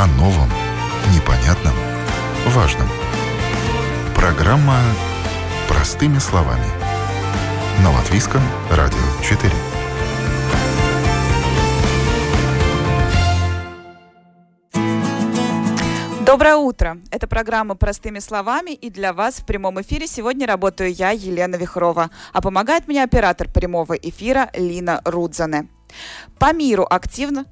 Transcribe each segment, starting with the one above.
о новом, непонятном, важном. Программа «Простыми словами». На Латвийском радио 4. Доброе утро! Это программа «Простыми словами» и для вас в прямом эфире сегодня работаю я, Елена Вихрова, а помогает мне оператор прямого эфира Лина Рудзане. По миру активно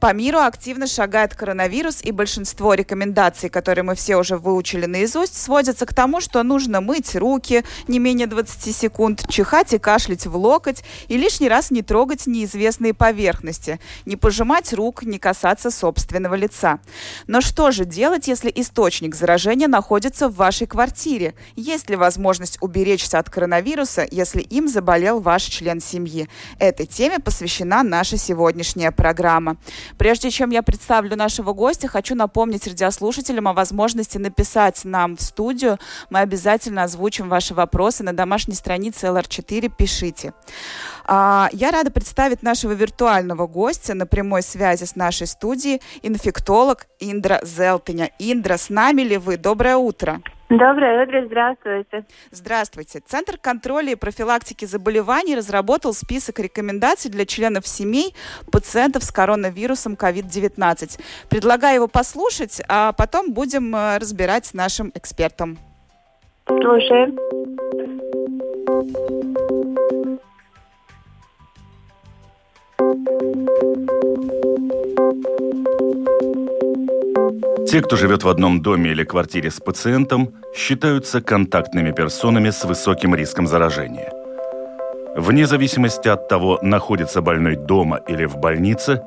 по миру активно шагает коронавирус, и большинство рекомендаций, которые мы все уже выучили наизусть, сводятся к тому, что нужно мыть руки не менее 20 секунд, чихать и кашлять в локоть, и лишний раз не трогать неизвестные поверхности, не пожимать рук, не касаться собственного лица. Но что же делать, если источник заражения находится в вашей квартире? Есть ли возможность уберечься от коронавируса, если им заболел ваш член семьи? Этой теме посвящена наша сегодняшняя программа. Прежде чем я представлю нашего гостя, хочу напомнить радиослушателям о возможности написать нам в студию. Мы обязательно озвучим ваши вопросы на домашней странице LR4. Пишите. А, я рада представить нашего виртуального гостя на прямой связи с нашей студией, инфектолог Индра Зелтыня. Индра, с нами ли вы? Доброе утро. Доброе утро, здравствуйте. Здравствуйте. Центр контроля и профилактики заболеваний разработал список рекомендаций для членов семей пациентов с коронавирусом COVID-19. Предлагаю его послушать, а потом будем э, разбирать с нашим экспертом. Слушаем. Те, кто живет в одном доме или квартире с пациентом, считаются контактными персонами с высоким риском заражения. Вне зависимости от того, находится больной дома или в больнице,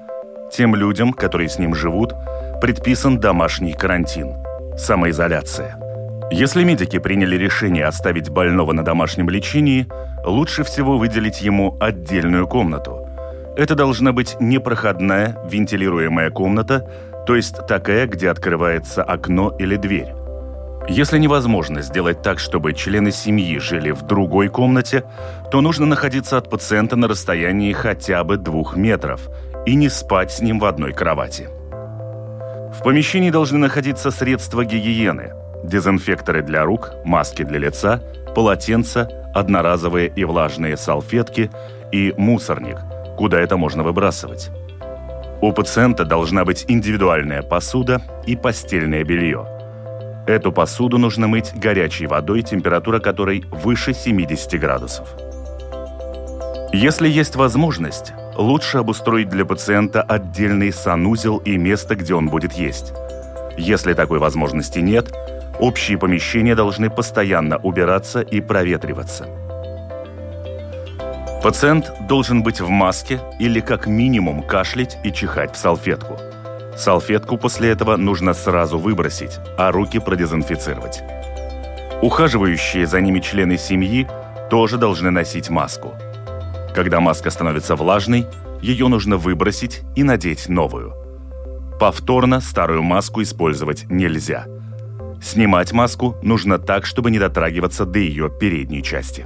тем людям, которые с ним живут, предписан домашний карантин, самоизоляция. Если медики приняли решение оставить больного на домашнем лечении, лучше всего выделить ему отдельную комнату. Это должна быть непроходная, вентилируемая комната, то есть такая, где открывается окно или дверь. Если невозможно сделать так, чтобы члены семьи жили в другой комнате, то нужно находиться от пациента на расстоянии хотя бы двух метров и не спать с ним в одной кровати. В помещении должны находиться средства гигиены, дезинфекторы для рук, маски для лица, полотенца, одноразовые и влажные салфетки и мусорник, куда это можно выбрасывать. У пациента должна быть индивидуальная посуда и постельное белье. Эту посуду нужно мыть горячей водой, температура которой выше 70 градусов. Если есть возможность, лучше обустроить для пациента отдельный санузел и место, где он будет есть. Если такой возможности нет, общие помещения должны постоянно убираться и проветриваться. Пациент должен быть в маске или как минимум кашлять и чихать в салфетку. Салфетку после этого нужно сразу выбросить, а руки продезинфицировать. Ухаживающие за ними члены семьи тоже должны носить маску. Когда маска становится влажной, ее нужно выбросить и надеть новую. Повторно старую маску использовать нельзя. Снимать маску нужно так, чтобы не дотрагиваться до ее передней части.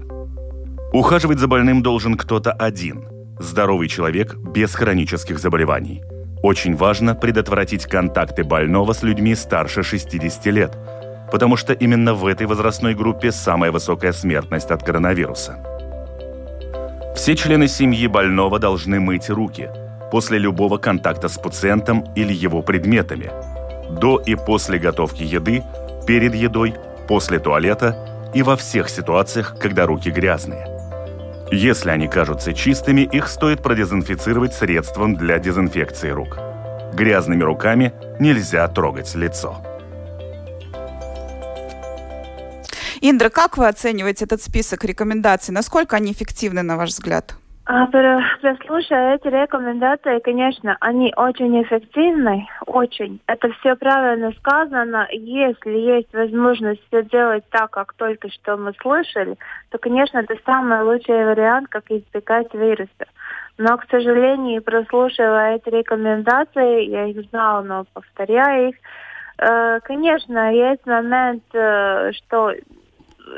Ухаживать за больным должен кто-то один. Здоровый человек без хронических заболеваний. Очень важно предотвратить контакты больного с людьми старше 60 лет, потому что именно в этой возрастной группе самая высокая смертность от коронавируса. Все члены семьи больного должны мыть руки после любого контакта с пациентом или его предметами, до и после готовки еды, перед едой, после туалета и во всех ситуациях, когда руки грязные – если они кажутся чистыми, их стоит продезинфицировать средством для дезинфекции рук. Грязными руками нельзя трогать лицо. Индра, как вы оцениваете этот список рекомендаций? Насколько они эффективны, на ваш взгляд? А, прослушая эти рекомендации, конечно, они очень эффективны, очень. Это все правильно сказано. Если есть возможность все делать так, как только что мы слышали, то, конечно, это самый лучший вариант, как избегать вируса. Но, к сожалению, прослушивая эти рекомендации, я их знала, но повторяю их, э, конечно, есть момент, э, что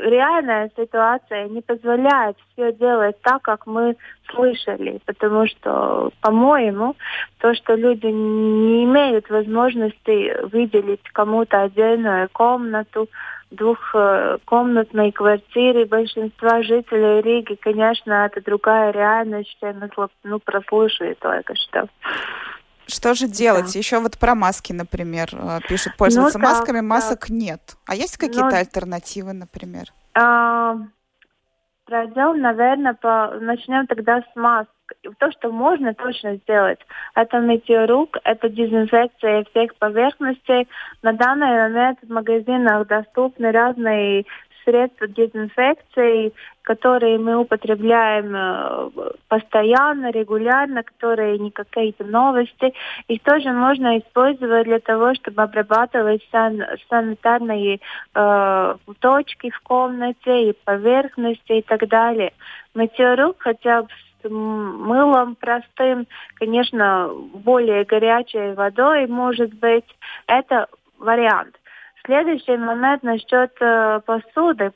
реальная ситуация не позволяет все делать так, как мы слышали, потому что, по-моему, то, что люди не имеют возможности выделить кому-то отдельную комнату, двухкомнатной квартире большинства жителей Риги, конечно, это другая реальность, чем мы ну, прослушали только что. Что же делать? Да. Еще вот про маски, например, э, пишут, пользоваться ну, масками, так, масок так. нет. А есть какие-то ну, альтернативы, например? А, пройдем, наверное, по... начнем тогда с масок. То, что можно точно сделать, это мытье рук, это дезинфекция всех поверхностей. На данный момент в магазинах доступны разные средства дезинфекции, которые мы употребляем э, постоянно, регулярно, которые не какие-то новости. Их тоже можно использовать для того, чтобы обрабатывать сан санитарные э, точки в комнате и поверхности и так далее. Мытье рук хотя бы мылом простым, конечно, более горячей водой, может быть, это вариант. Следующий момент насчет э, посуды.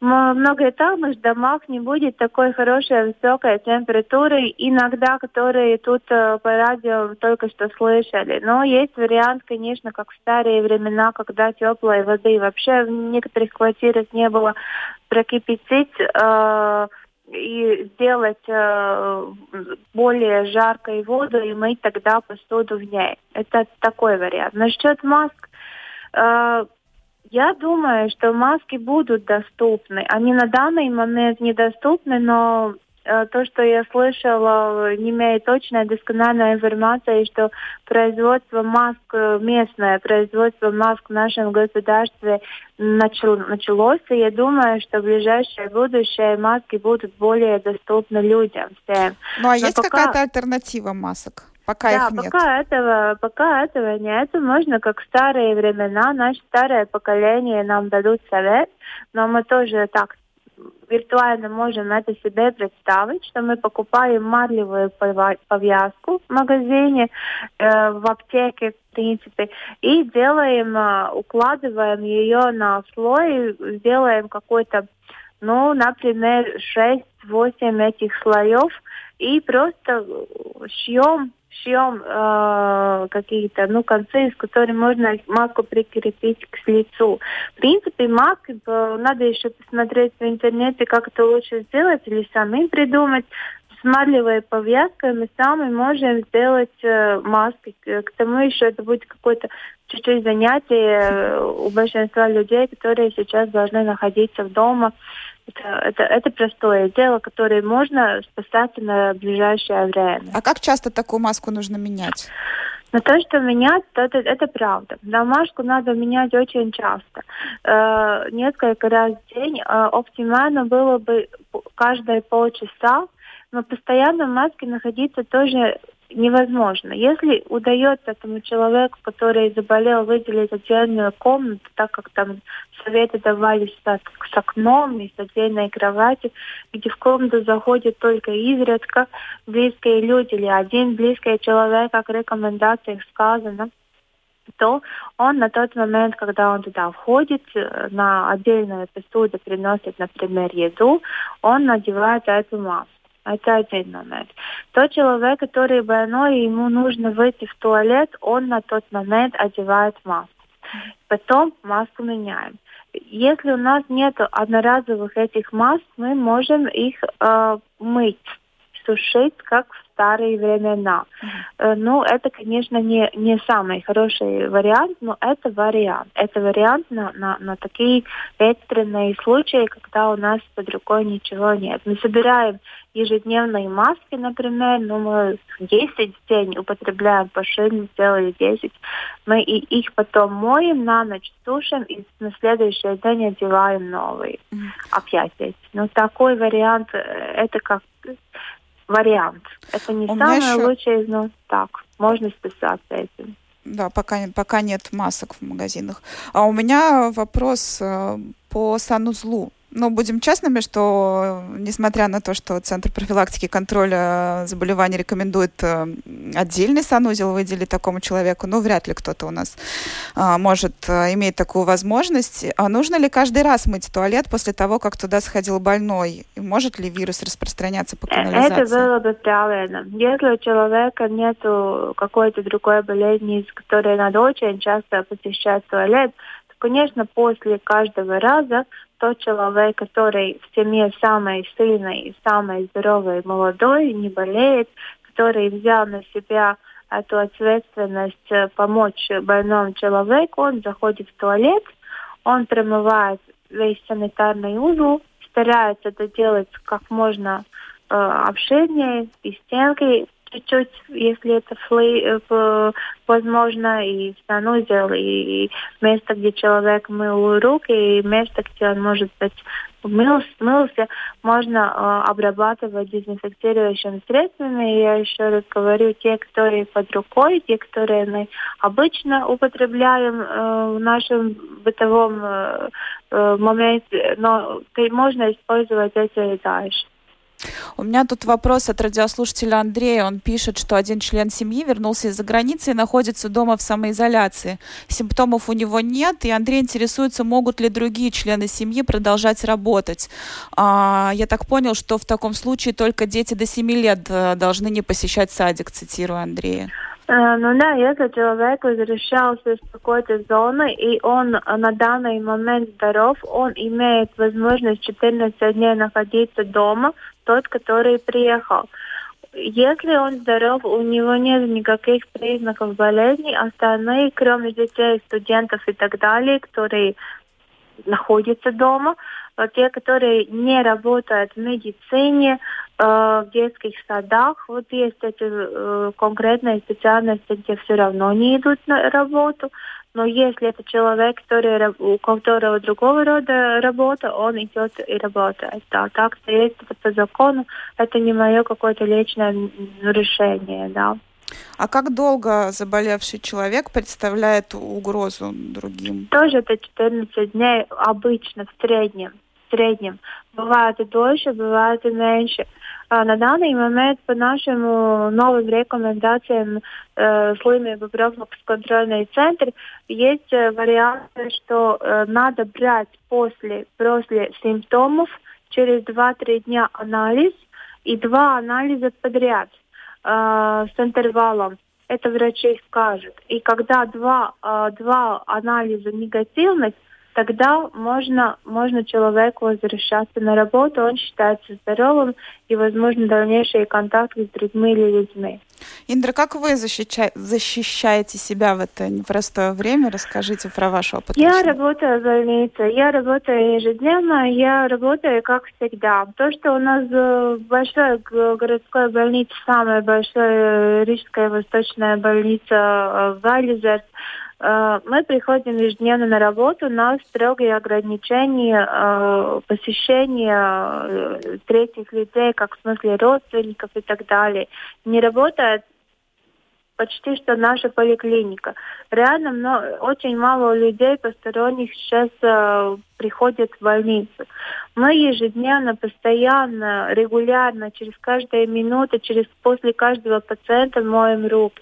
В многоэтажных домах не будет такой хорошей высокой температуры, иногда, которые тут э, по радио только что слышали. Но есть вариант, конечно, как в старые времена, когда теплой воды вообще в некоторых квартирах не было, прокипятить э, и сделать э, более жаркой воду и мыть тогда посуду в ней. Это такой вариант. Насчет маск, я думаю, что маски будут доступны. Они на данный момент недоступны, но э, то, что я слышала, не имеет точной доскональной информации, что производство маск, местное производство маск в нашем государстве началось, и я думаю, что в ближайшее будущее маски будут более доступны людям всем. Ну а Но есть пока... какая-то альтернатива масок? Пока да, их нет. пока этого, пока этого нет. Можно, как в старые времена, наше старое поколение нам дадут совет, но мы тоже так виртуально можем это себе представить, что мы покупаем марлевую повязку в магазине, э, в аптеке, в принципе, и делаем, э, укладываем ее на слой, сделаем какой-то, ну, например, 6-8 этих слоев, и просто шьем шьем э, какие-то ну, концы, с которыми можно маску прикрепить к лицу. В принципе, маски э, надо еще посмотреть в интернете, как это лучше сделать или самим придумать. С марлевой повязкой мы сами можем сделать э, маски. К тому еще это будет какое-то чуть-чуть занятие э, у большинства людей, которые сейчас должны находиться в дома. Это, это, это простое дело, которое можно спасать на ближайшее время. А как часто такую маску нужно менять? Но то, что менять, то это, это правда. Домашку надо менять очень часто. Э, несколько раз в день. Э, оптимально было бы каждые полчаса, но постоянно в маске находиться тоже невозможно. Если удается этому человеку, который заболел, выделить отдельную комнату, так как там советы давались с, с окном и с отдельной кроватью, где в комнату заходят только изредка близкие люди или один близкий человек, как в рекомендациях сказано, то он на тот момент, когда он туда входит, э, на отдельную посуду приносит, например, еду, он надевает эту маску. Это один момент. Тот человек, который больной, ему нужно выйти в туалет, он на тот момент одевает маску. Потом маску меняем. Если у нас нет одноразовых этих маск, мы можем их э, мыть, сушить, как старые времена. Mm-hmm. Ну, это, конечно, не, не самый хороший вариант, но это вариант. Это вариант на, на, на такие экстренные случаи, когда у нас под рукой ничего нет. Мы собираем ежедневные маски, например, ну, мы 10 в день употребляем по 6, сделали 10. Мы и их потом моем, на ночь сушим и на следующий день одеваем новые. Mm-hmm. Опять 10. Ну, такой вариант, э, это как вариант. Это не У самое еще... лучшее, но так, можно списаться этим. Да, пока, пока нет масок в магазинах. А у меня вопрос э, по санузлу. Ну, будем честными, что несмотря на то, что Центр профилактики и контроля заболеваний рекомендует э, отдельный санузел выделить такому человеку, ну, вряд ли кто-то у нас а, может а, иметь такую возможность. А нужно ли каждый раз мыть туалет после того, как туда сходил больной? И может ли вирус распространяться по канализации? Это было бы правильно. Если у человека нет какой-то другой болезни, из которой надо очень часто посещать туалет, то, конечно, после каждого раза тот человек, который в семье самый сильный, самый здоровый, молодой, не болеет, который взял на себя эту ответственность э, помочь больному человеку, он заходит в туалет, он промывает весь санитарный узел, старается это делать как можно э, обширнее, и стенки чуть-чуть, если это флей, э, возможно, и санузел, и место, где человек мыл руки, и место, где он, может быть, мылся, мылся можно э, обрабатывать дезинфицирующими средствами. Я еще раз говорю, те, которые под рукой, те, которые мы обычно употребляем э, в нашем бытовом э, э моменте, но можно использовать это и дальше. У меня тут вопрос от радиослушателя Андрея. Он пишет, что один член семьи вернулся из-за границы и находится дома в самоизоляции. Симптомов у него нет, и Андрей интересуется, могут ли другие члены семьи продолжать работать. А, я так понял, что в таком случае только дети до 7 лет э, должны не посещать садик, цитирую Андрея. Э, ну да, если человек возвращался из какой-то зоны, и он на данный момент здоров, он имеет возможность 14 дней находиться дома, тот, который приехал. Если он здоров, у него нет никаких признаков болезни, остальные, кроме детей, студентов и так далее, которые находятся дома, те, которые не работают в медицине, э, в детских садах, вот есть эти э, конкретные специальности, где все равно не идут на работу. Но если это человек, который, у которого другого рода работа, он идет и работает. Да, так что есть это по закону, это не мое какое-то личное решение, да. А как долго заболевший человек представляет угрозу другим? Тоже это 14 дней обычно, в среднем. Среднем. Бывает и дольше, бывает и меньше. А на данный момент по нашим новым рекомендациям э, слимību профилактический контрольный центр есть э, варианты, что э, надо брать после, после симптомов через 2-3 дня анализ и два анализа подряд э, с интервалом. Это врачи скажут. И когда два, э, два анализа негативных, тогда можно, можно человеку возвращаться на работу, он считается здоровым и, возможно, дальнейшие контакты с другими людьми. Индра, как вы защища... защищаете себя в это непростое время? Расскажите про ваш опыт. Я лично. работаю в больнице, я работаю ежедневно, я работаю как всегда. То, что у нас в большой городской больнице, самая большая рижская восточная больница э, в Гализерс, Э, мы приходим ежедневно на работу, у нас строгие ограничения э, посещения э, третьих людей, как в смысле родственников и так далее. Не работает почти что наша поликлиника. Реально но очень мало людей посторонних сейчас э, приходят в больницу. Мы ежедневно, постоянно, регулярно, через каждую минуту, через после каждого пациента моем руки.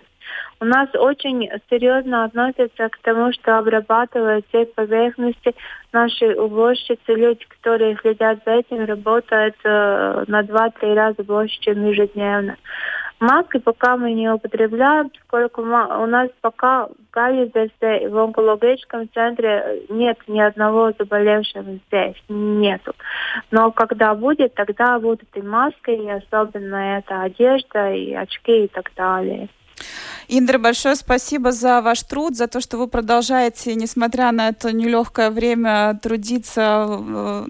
У нас очень серьезно относятся к тому, что обрабатывают все поверхности. Наши уборщицы, люди, которые следят за этим, работают э, на 2-3 раза больше, чем ежедневно. Маски пока мы не употребляем, поскольку у нас пока в Гализесе в онкологическом центре нет ни одного заболевшего здесь, нету. Но когда будет, тогда будут и маски, и особенно это одежда, и очки и так далее. Индра, большое спасибо за ваш труд, за то, что вы продолжаете, несмотря на это нелегкое время, трудиться э,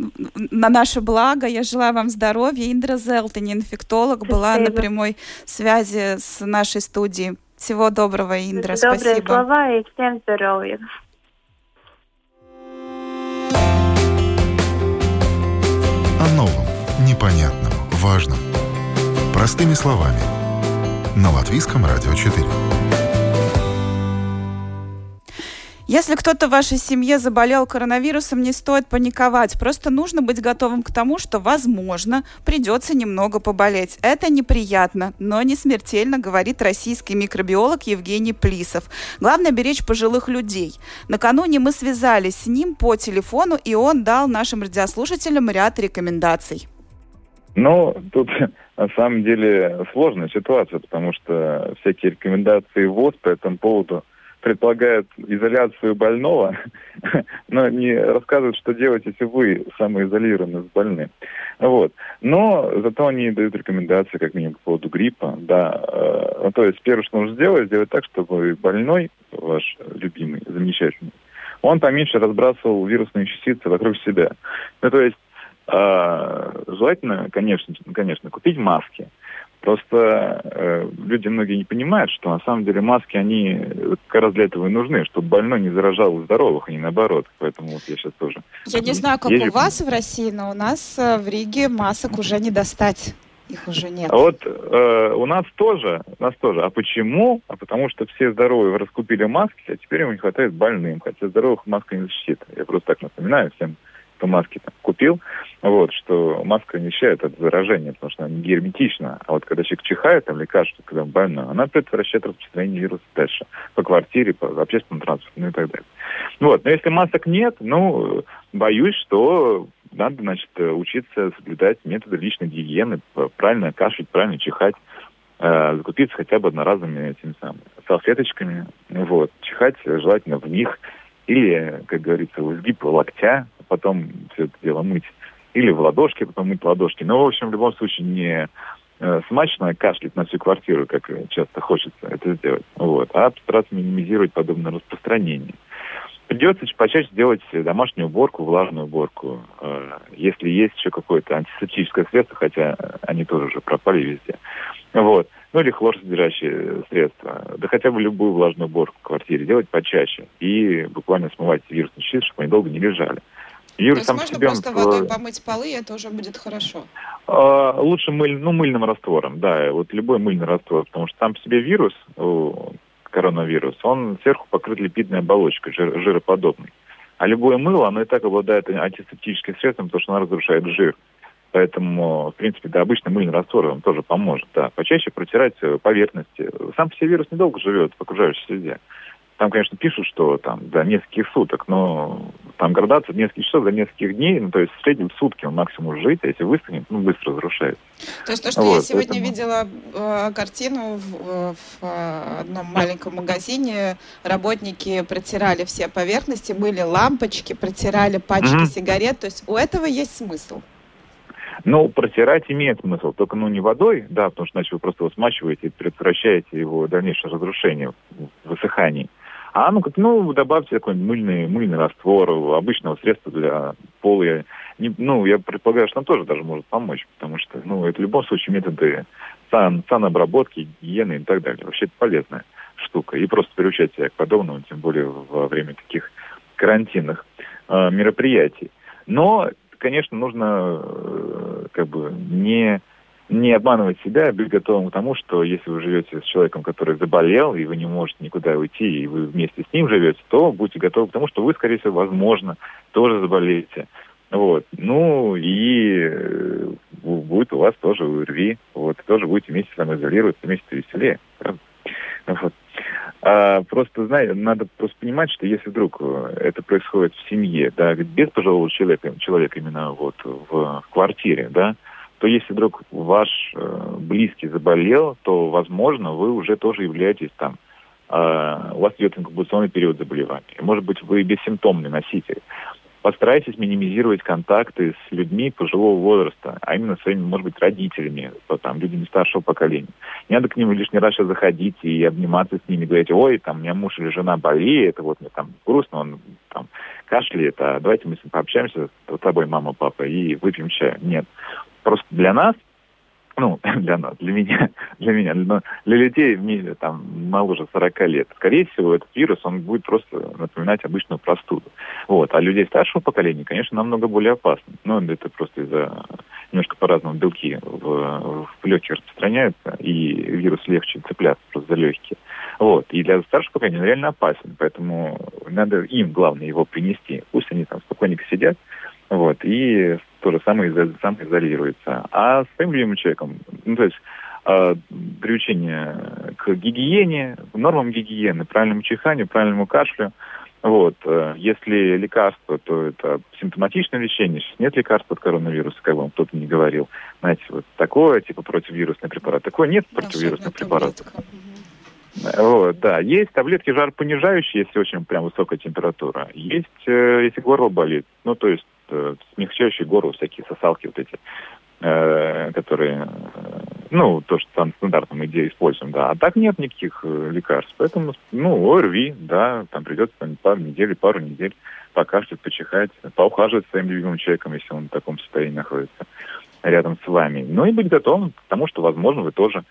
на наше благо. Я желаю вам здоровья. Индра Зелтин, инфектолог, спасибо. была на прямой связи с нашей студией. Всего доброго, Индра. Добрые спасибо. слова и всем здоровья. О новом, непонятном, важном. Простыми словами – на Латвийском радио 4. Если кто-то в вашей семье заболел коронавирусом, не стоит паниковать. Просто нужно быть готовым к тому, что, возможно, придется немного поболеть. Это неприятно, но не смертельно, говорит российский микробиолог Евгений Плисов. Главное беречь пожилых людей. Накануне мы связались с ним по телефону, и он дал нашим радиослушателям ряд рекомендаций. Ну, тут на самом деле сложная ситуация, потому что всякие рекомендации ВОЗ по этому поводу – предполагают изоляцию больного, но не рассказывают, что делать, если вы самоизолированы с больным. Вот. Но зато они дают рекомендации, как минимум, по поводу гриппа. Да. Э, ну, то есть, первое, что нужно сделать, сделать так, чтобы больной, ваш любимый, замечательный, он поменьше разбрасывал вирусные частицы вокруг себя. Ну, то есть, желательно, конечно, конечно, купить маски. Просто э, люди многие не понимают, что на самом деле маски, они как раз для этого и нужны, чтобы больной не заражал здоровых, а не наоборот. Поэтому вот я сейчас тоже... Я не знаю, как езжу... у вас в России, но у нас э, в Риге масок уже не достать. Их уже нет. А вот э, у нас тоже, у нас тоже. А почему? А потому что все здоровые раскупили маски, а теперь им не хватает больным. Хотя здоровых маска не защитит. Я просто так напоминаю всем кто маски там купил, вот, что маска защищает от заражения, потому что она герметична. А вот когда человек чихает там, или кашляет, когда он больной, она предотвращает распространение вируса дальше. По квартире, по общественному транспорту, ну и так далее. Вот. Но если масок нет, ну, боюсь, что надо, значит, учиться соблюдать методы личной гигиены, правильно кашлять, правильно чихать, э, закупиться хотя бы одноразовыми этими самыми салфеточками, вот, чихать желательно в них, или, как говорится, в изгиб локтя, потом все это дело мыть. Или в ладошки, потом мыть ладошки. Но, в общем, в любом случае не э, смачно кашлять на всю квартиру, как часто хочется это сделать. Вот. А постараться минимизировать подобное распространение. Придется почаще делать домашнюю уборку, влажную уборку. Э, если есть еще какое-то антисептическое средство, хотя они тоже уже пропали везде. Вот. Ну или хлорсодержащие средства. Да хотя бы любую влажную уборку в квартире делать почаще. И буквально смывать вирусные частицы, чтобы они долго не лежали. То есть можно себе... просто водой помыть полы, и это уже будет хорошо? А, лучше мыль, ну, мыльным раствором, да, вот любой мыльный раствор, потому что там по себе вирус, коронавирус, он сверху покрыт липидной оболочкой, жир, жироподобной. А любое мыло, оно и так обладает антисептическим средством, потому что оно разрушает жир. Поэтому, в принципе, да, обычно мыльный раствор он тоже поможет. Да. Почаще протирать э, поверхности. Сам по себе вирус недолго живет в окружающей среде. Там, конечно, пишут, что там до нескольких суток, но там градация нескольких часов до нескольких дней, ну, то есть в среднем сутки он максимум жить, а если выстынет, ну, быстро разрушается. То есть то, что вот, я сегодня поэтому... видела э, картину в, в э, одном маленьком магазине, работники протирали все поверхности, были лампочки, протирали пачки mm-hmm. сигарет, то есть у этого есть смысл. Ну, протирать имеет смысл, только ну не водой, да, потому что иначе вы просто его смачиваете и предотвращаете его дальнейшее разрушение, высыхание. А ну как, ну, добавьте такой мыльный, мыльный раствор, обычного средства для пола. Не, ну, я предполагаю, что он тоже даже может помочь, потому что, ну, это в любом случае методы сан, санобработки, гигиены и так далее. Вообще это полезная штука. И просто приучать себя к подобному, тем более во время таких карантинных э, мероприятий. Но, конечно, нужно э, как бы не не обманывать себя, а быть готовым к тому, что если вы живете с человеком, который заболел, и вы не можете никуда уйти, и вы вместе с ним живете, то будьте готовы к тому, что вы, скорее всего, возможно, тоже заболеете. Вот. Ну и э, будет у вас тоже УРВИ. Вот. Тоже будете вместе самоизолироваться, вместе веселее. Вот. А, просто, знаете, надо просто понимать, что если вдруг э, это происходит в семье, да, без пожилого человека, человека именно вот в, в квартире, да, то если вдруг ваш э, близкий заболел, то, возможно, вы уже тоже являетесь там, э, у вас идет инкубационный период заболевания. Может быть, вы бессимптомный носитель. Постарайтесь минимизировать контакты с людьми пожилого возраста, а именно своими, может быть, родителями, там, людьми старшего поколения. Не надо к ним лишний раз заходить и обниматься с ними, говорить, ой, там, у меня муж или жена болеет, вот мне там грустно, он там кашляет, а давайте мы с ним пообщаемся, с тобой, мама, папа, и выпьем чай. Нет. Просто для нас, ну, для нас, для меня, для меня, но для людей в мире там моложе 40 лет, скорее всего, этот вирус, он будет просто напоминать обычную простуду. Вот. А людей старшего поколения, конечно, намного более опасно. Но это просто из-за немножко по-разному белки в, в легкие распространяются, и вирус легче цепляться просто за легкие. Вот. И для старших поколений он реально опасен. Поэтому надо им, главное, его принести. Пусть они там спокойненько сидят, вот, и то же самое самоизолируется. А с своим любимым человеком, ну, то есть э, приучение к гигиене, нормам гигиены, правильному чиханию, правильному кашлю. Вот. Э, если лекарство, то это симптоматичное лечение. Сейчас нет лекарства от коронавируса, как вам кто-то не говорил. Знаете, вот такое, типа противовирусный препарат. Такое нет противовирусных препаратов. Вот, да. Есть таблетки жаропонижающие, если очень прям высокая температура. Есть, э, если горло болит. Ну, то есть э, смягчающие горло, всякие сосалки вот эти, э, которые, э, ну, то, что там стандартно мы используем, да. А так нет никаких э, лекарств. Поэтому, ну, ОРВИ, да, там придется там, пару недель, пару недель покашлять, почихать, поухаживать своим любимым человеком, если он в таком состоянии находится рядом с вами. Ну и быть готовым к тому, что, возможно, вы тоже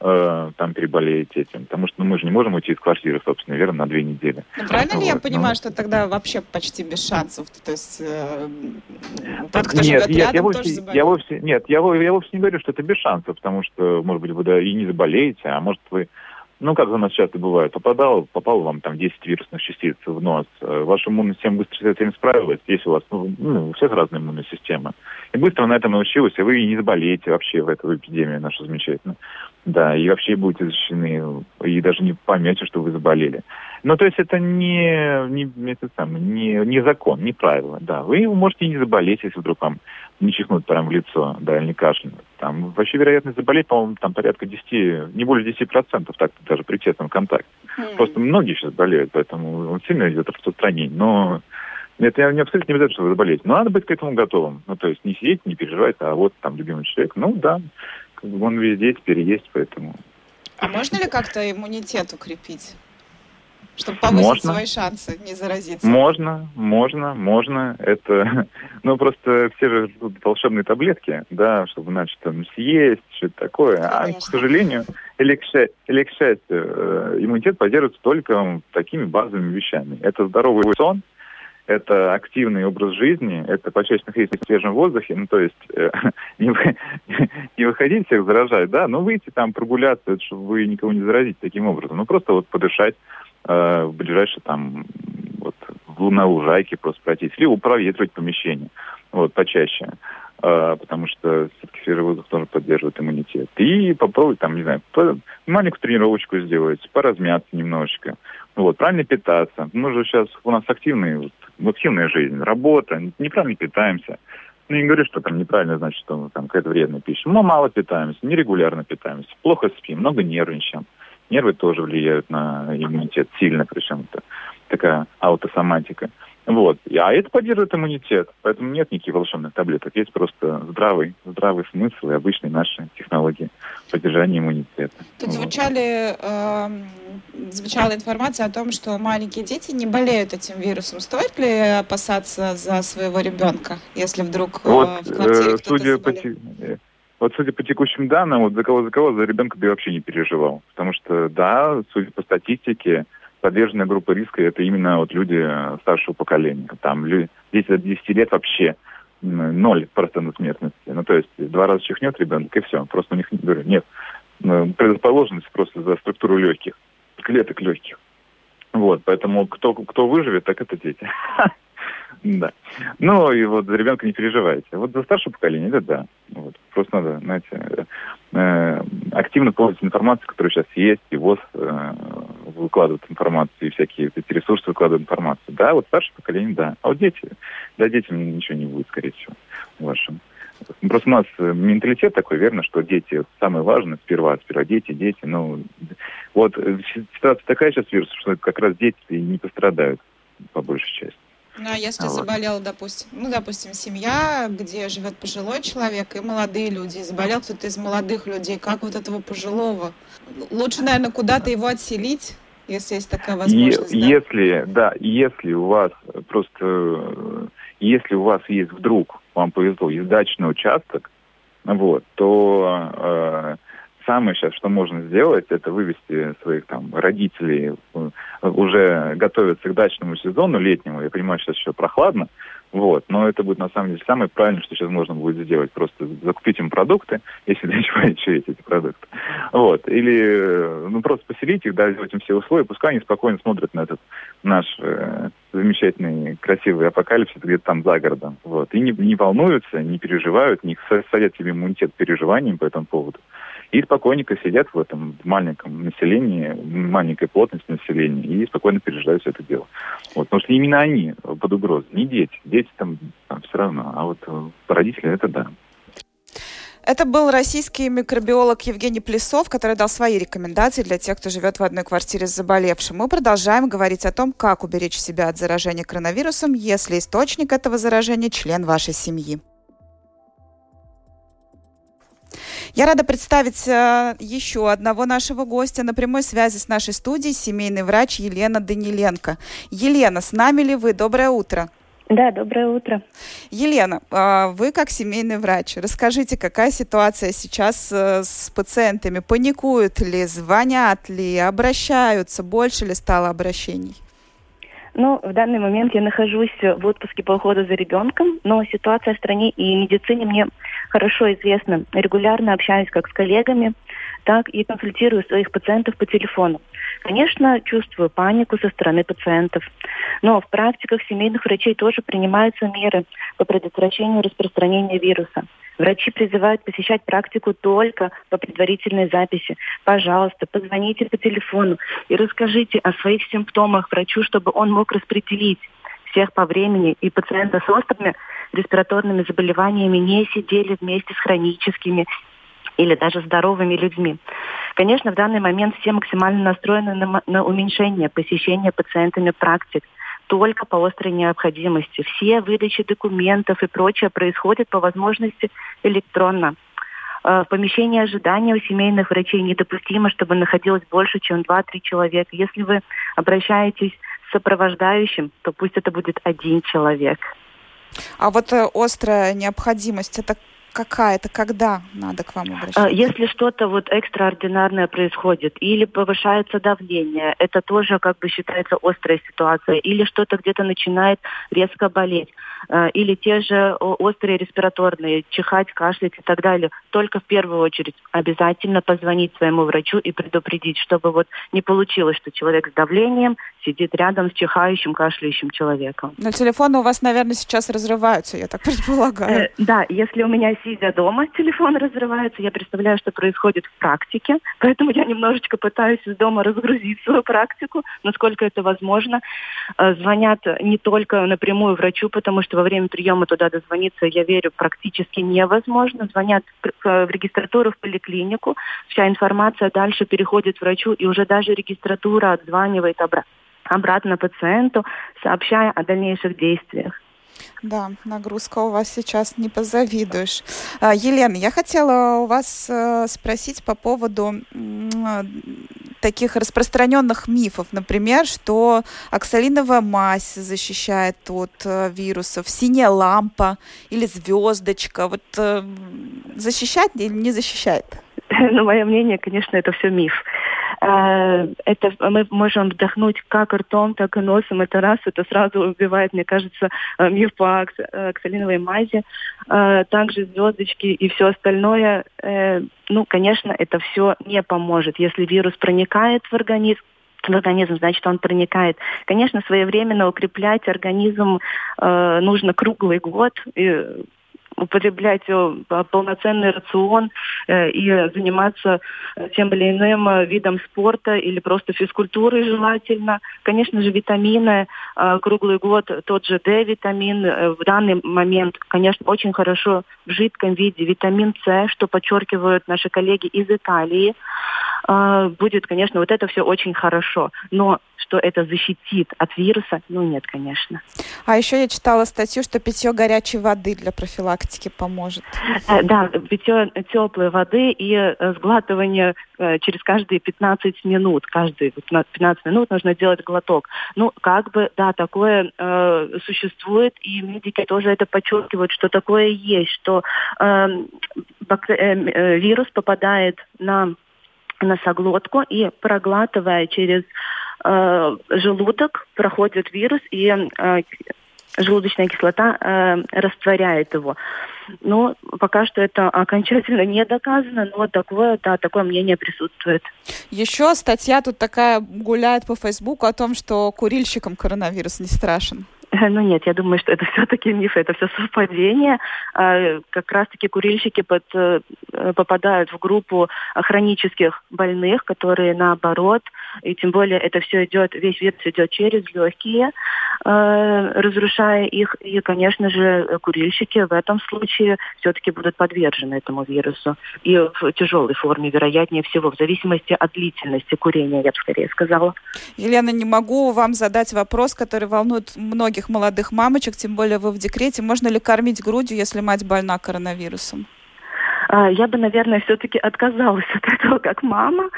э, там переболеете этим. Потому что ну, мы же не можем уйти из квартиры, собственно, верно, на две недели. Ну, правильно вот, ли я понимаю, ну... что тогда вообще почти без шансов? То есть э, тот, кто нет, живет нет, рядом, я вовсе, тоже я вовсе, Нет, я, я вовсе не говорю, что это без шансов, потому что, может быть, вы да, и не заболеете, а может вы ну, как у нас часто бывает, попадал, попал вам там 10 вирусных частиц в нос, э, ваша иммунная система быстро с этим справилась, если у вас, ну, ну, у всех разная иммунная система. И быстро на этом научилась, и вы не заболеете вообще в эту эпидемию нашу замечательную. Да, и вообще будете защищены, и даже не поймете, что вы заболели. Ну, то есть это не, не, это самое, не, не закон, не правило, да. Вы можете не заболеть, если вдруг вам не чихнут прямо в лицо, да, или не кашлянуть. Там вообще вероятность заболеть, по-моему, там порядка 10, не более 10%, так даже при тесном контакте. Mm. Просто многие сейчас болеют, поэтому он сильно идет распространение. Но это не абсолютно не обязательно, что вы заболеете. Но надо быть к этому готовым. Ну, то есть не сидеть, не переживать, а вот там любимый человек. Ну, да, он везде теперь есть, поэтому... А можно ли как-то иммунитет укрепить? Чтобы повысить можно. свои шансы не заразиться. Можно, можно, можно. Это, ну просто все же ждут волшебные таблетки, да, чтобы значит там съесть, что-то такое. Конечно. А, к сожалению, или к, счастью, или к счастью, э, иммунитет поддерживается только такими базовыми вещами. Это здоровый сон, это активный образ жизни, это почаще находиться в свежем воздухе, ну, то есть э, не, не выходить всех заражать, да, но выйти там прогуляться, чтобы вы никого не заразить таким образом, ну, просто вот подышать, э, в ближайшей там вот на лужайке просто пройтись, либо проветривать помещение, вот, почаще. Э, потому что все-таки свежий воздух тоже поддерживает иммунитет. И попробовать там, не знаю, по, маленькую тренировочку сделать, поразмяться немножечко. Вот, правильно питаться. Мы же сейчас, у нас активная, вот, активная жизнь, работа, неправильно питаемся. Ну, не говорю, что там неправильно, значит, что там какая-то вредная пища. Мы мало питаемся, нерегулярно питаемся, плохо спим, много нервничаем. Нервы тоже влияют на иммунитет сильно, причем это такая аутосоматика. Вот. А это поддерживает иммунитет. Поэтому нет никаких волшебных таблеток. Есть просто здравый, здравый смысл и обычные наши технологии поддержания иммунитета. Тут вот. звучали, э, звучала информация о том, что маленькие дети не болеют этим вирусом. Стоит ли опасаться за своего ребенка, если вдруг э, вот, в квартире э, кто-то судя по, вот судя по текущим данным, вот за кого за кого, за ребенка бы вообще не переживал. Потому что, да, судя по статистике, подверженная группа риска это именно вот люди э, старшего поколения. Там люди, дети до 10 лет вообще ноль процентов смертности. Ну, то есть два раза чихнет ребенок, и все. Просто у них, нет предрасположенности просто за структуру легких, клеток легких. Вот, поэтому кто, кто выживет, так это дети. Да. Ну, и вот за ребенка не переживайте. Вот за старшее поколение, это да. Вот. Просто надо, знаете, э, активно пользоваться информацией, которая сейчас есть, и ВОЗ э, выкладывают информацию, и всякие эти ресурсы выкладывают информацию. Да, вот старшее поколение, да. А вот дети, для детям ничего не будет, скорее всего, вашим. Просто у нас менталитет такой, верно, что дети самое важное, сперва, сперва дети, дети, ну, вот ситуация такая сейчас вирус, что как раз дети не пострадают по большей а если вот. заболел, допустим, ну, допустим, семья, где живет пожилой человек и молодые люди, и заболел кто-то из молодых людей, как вот этого пожилого? Лучше, наверное, куда-то его отселить, если есть такая возможность. И, да? Если, да, если у вас просто, если у вас есть вдруг, вам повезло, есть дачный участок, вот, то э, самое сейчас, что можно сделать, это вывести своих там родителей, э, уже готовиться к дачному сезону летнему. Я понимаю, сейчас еще прохладно, Вот. Но это будет на самом деле самое правильное, что сейчас можно будет сделать. Просто закупить им продукты, если для чего еще есть эти продукты. Вот. Или э, ну, просто поселить их, да, сделать им все условия, пускай они спокойно смотрят на этот наш э, замечательный, красивый апокалипсис где-то там за городом. Вот. И не, не волнуются, не переживают, не садят себе иммунитет переживанием по этому поводу. И спокойненько сидят в этом маленьком населении, маленькой плотности населения, и спокойно переживают все это дело. Вот, потому что именно они под угрозой, не дети. Дети там, там все равно, а вот э, родители это да. Это был российский микробиолог Евгений Плесов, который дал свои рекомендации для тех, кто живет в одной квартире с заболевшим. Мы продолжаем говорить о том, как уберечь себя от заражения коронавирусом, если источник этого заражения – член вашей семьи. Я рада представить э, еще одного нашего гостя на прямой связи с нашей студией, семейный врач Елена Даниленко. Елена, с нами ли вы? Доброе утро. Да, доброе утро. Елена, а, вы как семейный врач, расскажите, какая ситуация сейчас э, с пациентами? Паникуют ли, звонят ли, обращаются? Больше ли стало обращений? Ну, в данный момент я нахожусь в отпуске по уходу за ребенком, но ситуация в стране и медицине мне хорошо известна. Регулярно общаюсь как с коллегами, так и консультирую своих пациентов по телефону. Конечно, чувствую панику со стороны пациентов, но в практиках семейных врачей тоже принимаются меры по предотвращению распространения вируса. Врачи призывают посещать практику только по предварительной записи. Пожалуйста, позвоните по телефону и расскажите о своих симптомах врачу, чтобы он мог распределить всех по времени, и пациенты с острыми респираторными заболеваниями не сидели вместе с хроническими или даже здоровыми людьми. Конечно, в данный момент все максимально настроены на, на уменьшение посещения пациентами практик только по острой необходимости. Все выдачи документов и прочее происходит по возможности электронно. Э, в помещении ожидания у семейных врачей недопустимо, чтобы находилось больше, чем 2-3 человека. Если вы обращаетесь с сопровождающим, то пусть это будет один человек. А вот э, острая необходимость, это какая-то, когда надо к вам обращаться? Если что-то вот экстраординарное происходит, или повышается давление, это тоже как бы считается острая ситуация, или что-то где-то начинает резко болеть, или те же острые респираторные, чихать, кашлять и так далее, только в первую очередь обязательно позвонить своему врачу и предупредить, чтобы вот не получилось, что человек с давлением сидит рядом с чихающим, кашляющим человеком. Но телефоны у вас, наверное, сейчас разрываются, я так предполагаю. Э, да, если у меня сидя дома, телефон разрывается. Я представляю, что происходит в практике, поэтому я немножечко пытаюсь из дома разгрузить свою практику, насколько это возможно. Э, звонят не только напрямую врачу, потому что во время приема туда дозвониться, я верю, практически невозможно. Звонят в регистратуру в поликлинику, вся информация дальше переходит врачу, и уже даже регистратура отзванивает обратно обратно пациенту, сообщая о дальнейших действиях. Да, нагрузка у вас сейчас не позавидуешь. А, Елена, я хотела у вас э, спросить по поводу таких распространенных мифов, например, что оксалиновая мазь защищает от э, вирусов, синяя лампа или звездочка. Вот э, защищает или не защищает? Ну, мое мнение, конечно, это все миф. Э, это мы можем вдохнуть как ртом, так и носом. Это раз, это сразу убивает, мне кажется, э, миф по оксалиновой мази. Э, также звездочки и все остальное. Ну, конечно, это все не поможет. Если вирус проникает в организм, в организм, значит, он проникает. Конечно, своевременно укреплять организм э, нужно круглый год. И употреблять э, полноценный рацион э, и заниматься э, тем или иным видом спорта или просто физкультурой желательно. Конечно же, витамины круглый год, тот же D-витамин в данный момент, конечно, очень хорошо в жидком виде. Витамин С, что подчеркивают наши коллеги из Италии, будет, конечно, вот это все очень хорошо. Но что это защитит от вируса, ну нет, конечно. А еще я читала статью, что питье горячей воды для профилактики поможет. Э, да, питье теплой воды и э, сглатывание э, через каждые 15 минут. Каждые 15 минут нужно делать глоток. Ну, как бы, да, такое э, существует, и медики тоже это подчеркивают, что такое есть, что э, э, вирус попадает на носоглотку и проглатывая через э, желудок проходит вирус и э, желудочная кислота э, растворяет его. Но пока что это окончательно не доказано, но такое, да, такое мнение присутствует. Еще статья тут такая гуляет по Фейсбуку о том, что курильщикам коронавирус не страшен. Ну нет, я думаю, что это все-таки миф, это все совпадение. А, как раз-таки курильщики под, э, попадают в группу хронических больных, которые наоборот, и тем более это все идет, весь вирус идет через легкие, э, разрушая их. И, конечно же, курильщики в этом случае все-таки будут подвержены этому вирусу. И в тяжелой форме, вероятнее всего, в зависимости от длительности курения, я бы скорее сказала. Елена, не могу вам задать вопрос, который волнует многих молодых мамочек, тем более вы в декрете. Можно ли кормить грудью, если мать больна коронавирусом? А, я бы, наверное, все-таки отказалась от этого как мама.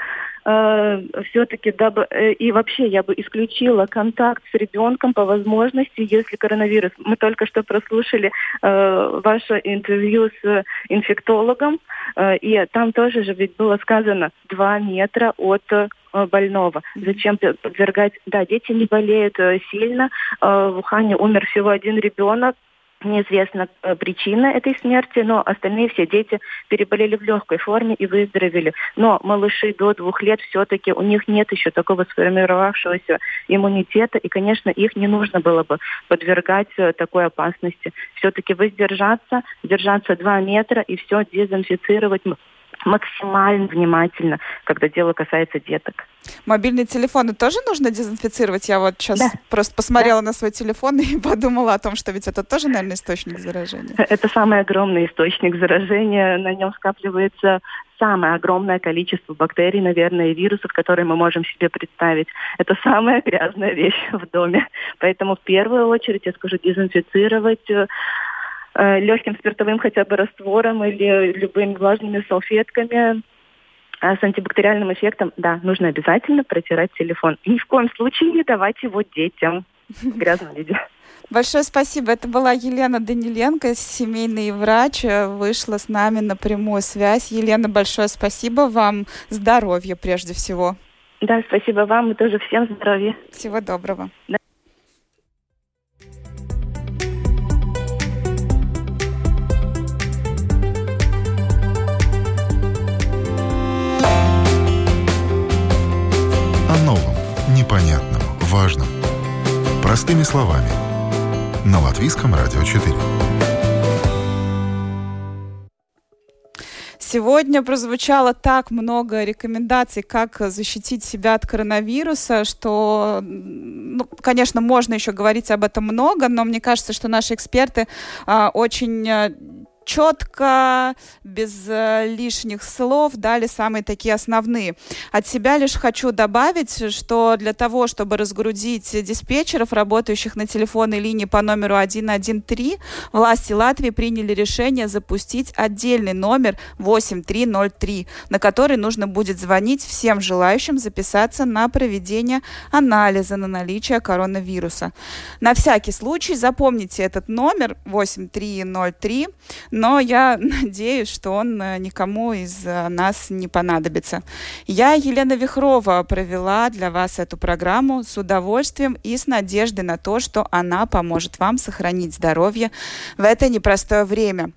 А, все-таки дабы э, и вообще я бы исключила контакт с ребенком по возможности, если коронавирус. Мы только что прослушали э, ваше интервью с инфектологом, э, и там тоже же ведь было сказано 2 метра от Э, больного. Зачем подвергать? Да, дети не болеют э, сильно. Э, в Ухане умер всего один ребенок. Неизвестна причина этой смерти, но остальные все дети переболели в легкой форме и выздоровели. Но малыши до двух лет все-таки у них нет еще такого сформировавшегося иммунитета, и, конечно, их не нужно было бы подвергать такой опасности. Все-таки воздержаться, держаться два метра и все дезинфицировать максимально внимательно, когда дело касается деток. Мобильные телефоны тоже нужно дезинфицировать? Я вот сейчас да. просто посмотрела да. на свой телефон и подумала о том, что ведь это тоже, наверное, источник заражения. Это самый огромный источник заражения. На нем скапливается самое огромное количество бактерий, наверное, и вирусов, которые мы можем себе представить. Это самая грязная вещь в доме. Поэтому в первую очередь я скажу дезинфицировать э, Э, легким спиртовым хотя бы раствором или любыми влажными салфетками а с антибактериальным эффектом, да, нужно обязательно протирать телефон. Ни в коем случае не давать его детям в грязном виде. Большое спасибо. Это была Елена Даниленко, семейный врач, вышла с нами на прямую связь. Елена, большое спасибо вам. Здоровья прежде всего. Да, спасибо вам и тоже всем здоровья. Всего доброго. Да. Важном. Простыми словами. На Латвийском радио 4. Сегодня прозвучало так много рекомендаций, как защитить себя от коронавируса, что, ну, конечно, можно еще говорить об этом много, но мне кажется, что наши эксперты а, очень а, четко, без э, лишних слов дали самые такие основные. От себя лишь хочу добавить, что для того, чтобы разгрузить диспетчеров, работающих на телефонной линии по номеру 113, власти Латвии приняли решение запустить отдельный номер 8303, на который нужно будет звонить всем желающим записаться на проведение анализа на наличие коронавируса. На всякий случай запомните этот номер 8303, но я надеюсь, что он э, никому из э, нас не понадобится. Я, Елена Вихрова, провела для вас эту программу с удовольствием и с надеждой на то, что она поможет вам сохранить здоровье в это непростое время.